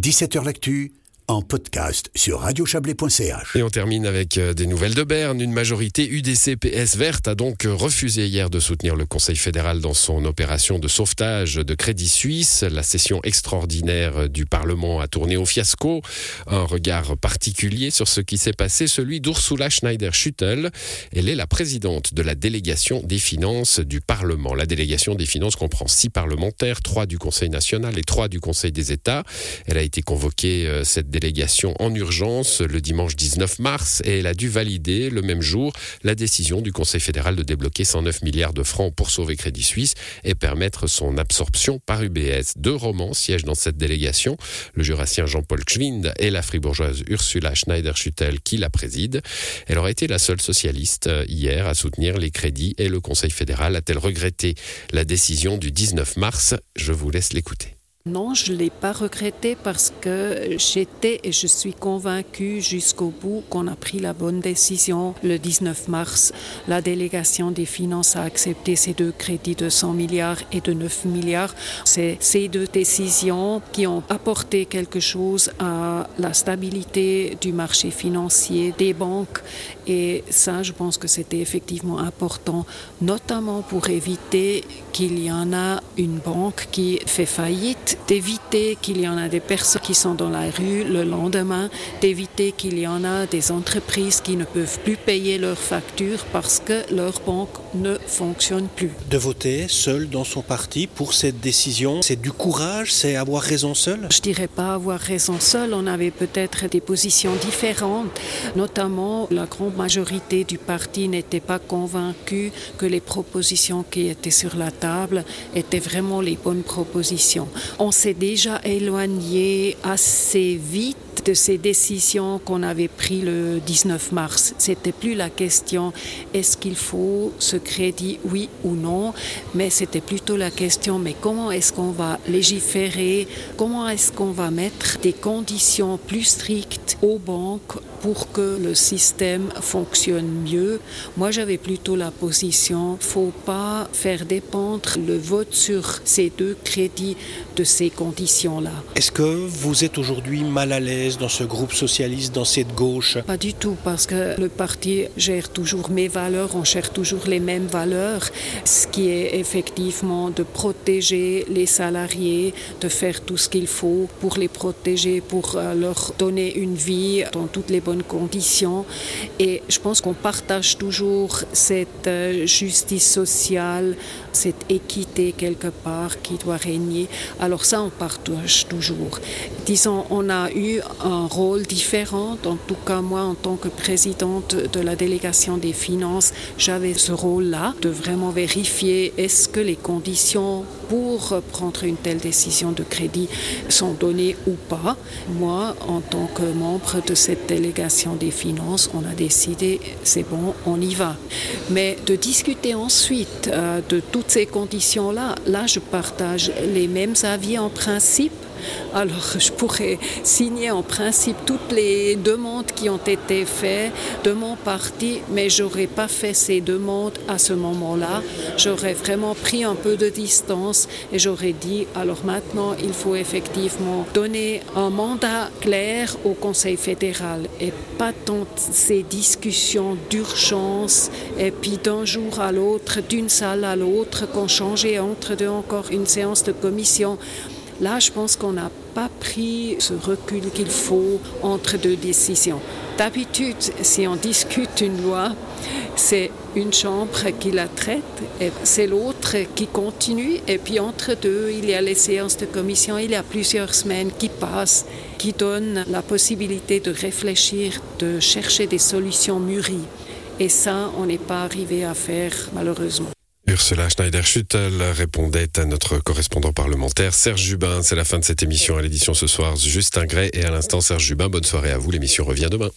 17h L'actu en podcast sur radiochablais.ch. Et on termine avec euh, des nouvelles de Berne. Une majorité UDC-PS verte a donc refusé hier de soutenir le Conseil fédéral dans son opération de sauvetage de Crédit Suisse. La session extraordinaire du Parlement a tourné au fiasco. Un regard particulier sur ce qui s'est passé, celui d'Ursula Schneider-Schüttel. Elle est la présidente de la délégation des finances du Parlement. La délégation des finances comprend six parlementaires, trois du Conseil national et trois du Conseil des États. Elle a été convoquée, euh, cette délégation en urgence le dimanche 19 mars et elle a dû valider le même jour la décision du Conseil fédéral de débloquer 109 milliards de francs pour sauver Crédit Suisse et permettre son absorption par UBS. Deux romans siègent dans cette délégation, le jurassien Jean-Paul Schwind et la fribourgeoise Ursula Schneider-Schüttel qui la préside. Elle aurait été la seule socialiste euh, hier à soutenir les crédits et le Conseil fédéral a-t-elle regretté la décision du 19 mars? Je vous laisse l'écouter. Non, je ne l'ai pas regretté parce que j'étais et je suis convaincue jusqu'au bout qu'on a pris la bonne décision. Le 19 mars, la délégation des finances a accepté ces deux crédits de 100 milliards et de 9 milliards. C'est ces deux décisions qui ont apporté quelque chose à la stabilité du marché financier, des banques. Et ça, je pense que c'était effectivement important, notamment pour éviter qu'il y en a une banque qui fait faillite d'éviter qu'il y en a des personnes qui sont dans la rue le lendemain, d'éviter qu'il y en a des entreprises qui ne peuvent plus payer leurs factures parce que leur banque ne fonctionne plus. De voter seul dans son parti pour cette décision, c'est du courage, c'est avoir raison seul? Je dirais pas avoir raison seul, on avait peut-être des positions différentes, notamment la grande majorité du parti n'était pas convaincue que les propositions qui étaient sur la table étaient vraiment les bonnes propositions on s'est déjà éloigné assez vite de ces décisions qu'on avait prises le 19 mars. C'était plus la question est-ce qu'il faut ce crédit, oui ou non, mais c'était plutôt la question mais comment est-ce qu'on va légiférer, comment est-ce qu'on va mettre des conditions plus strictes aux banques pour que le système fonctionne mieux. Moi, j'avais plutôt la position faut pas faire dépendre le vote sur ces deux crédits de ces conditions-là. Est-ce que vous êtes aujourd'hui mal à l'aise dans ce groupe socialiste, dans cette gauche? Pas du tout, parce que le parti gère toujours mes valeurs, on cherche toujours les mêmes valeurs, ce qui est effectivement de protéger les salariés, de faire tout ce qu'il faut pour les protéger, pour euh, leur donner une vie dans toutes les bonnes conditions. Et je pense qu'on partage toujours cette euh, justice sociale, cette équité quelque part qui doit régner. Alors ça, on partage toujours. Disons, on a eu un rôle différent. En tout cas, moi, en tant que présidente de la délégation des finances, j'avais ce rôle-là de vraiment vérifier est-ce que les conditions pour prendre une telle décision de crédit sont données ou pas. Moi, en tant que membre de cette délégation des finances, on a c'est bon, on y va. Mais de discuter ensuite euh, de toutes ces conditions-là, là, je partage les mêmes avis en principe alors je pourrais signer en principe toutes les demandes qui ont été faites de mon parti, mais j'aurais pas fait ces demandes à ce moment-là. J'aurais vraiment pris un peu de distance et j'aurais dit alors maintenant il faut effectivement donner un mandat clair au Conseil fédéral et pas tant ces discussions d'urgence et puis d'un jour à l'autre, d'une salle à l'autre, qu'on changeait entre deux encore une séance de commission. Là, je pense qu'on n'a pas pris ce recul qu'il faut entre deux décisions. D'habitude, si on discute une loi, c'est une chambre qui la traite et c'est l'autre qui continue. Et puis entre deux, il y a les séances de commission, il y a plusieurs semaines qui passent, qui donnent la possibilité de réfléchir, de chercher des solutions mûries. Et ça, on n'est pas arrivé à faire malheureusement. Ursula Schneider-Schüttel répondait à notre correspondant parlementaire Serge Jubin. C'est la fin de cette émission à l'édition ce soir. Justin Gray et à l'instant Serge Jubin. Bonne soirée à vous. L'émission revient demain.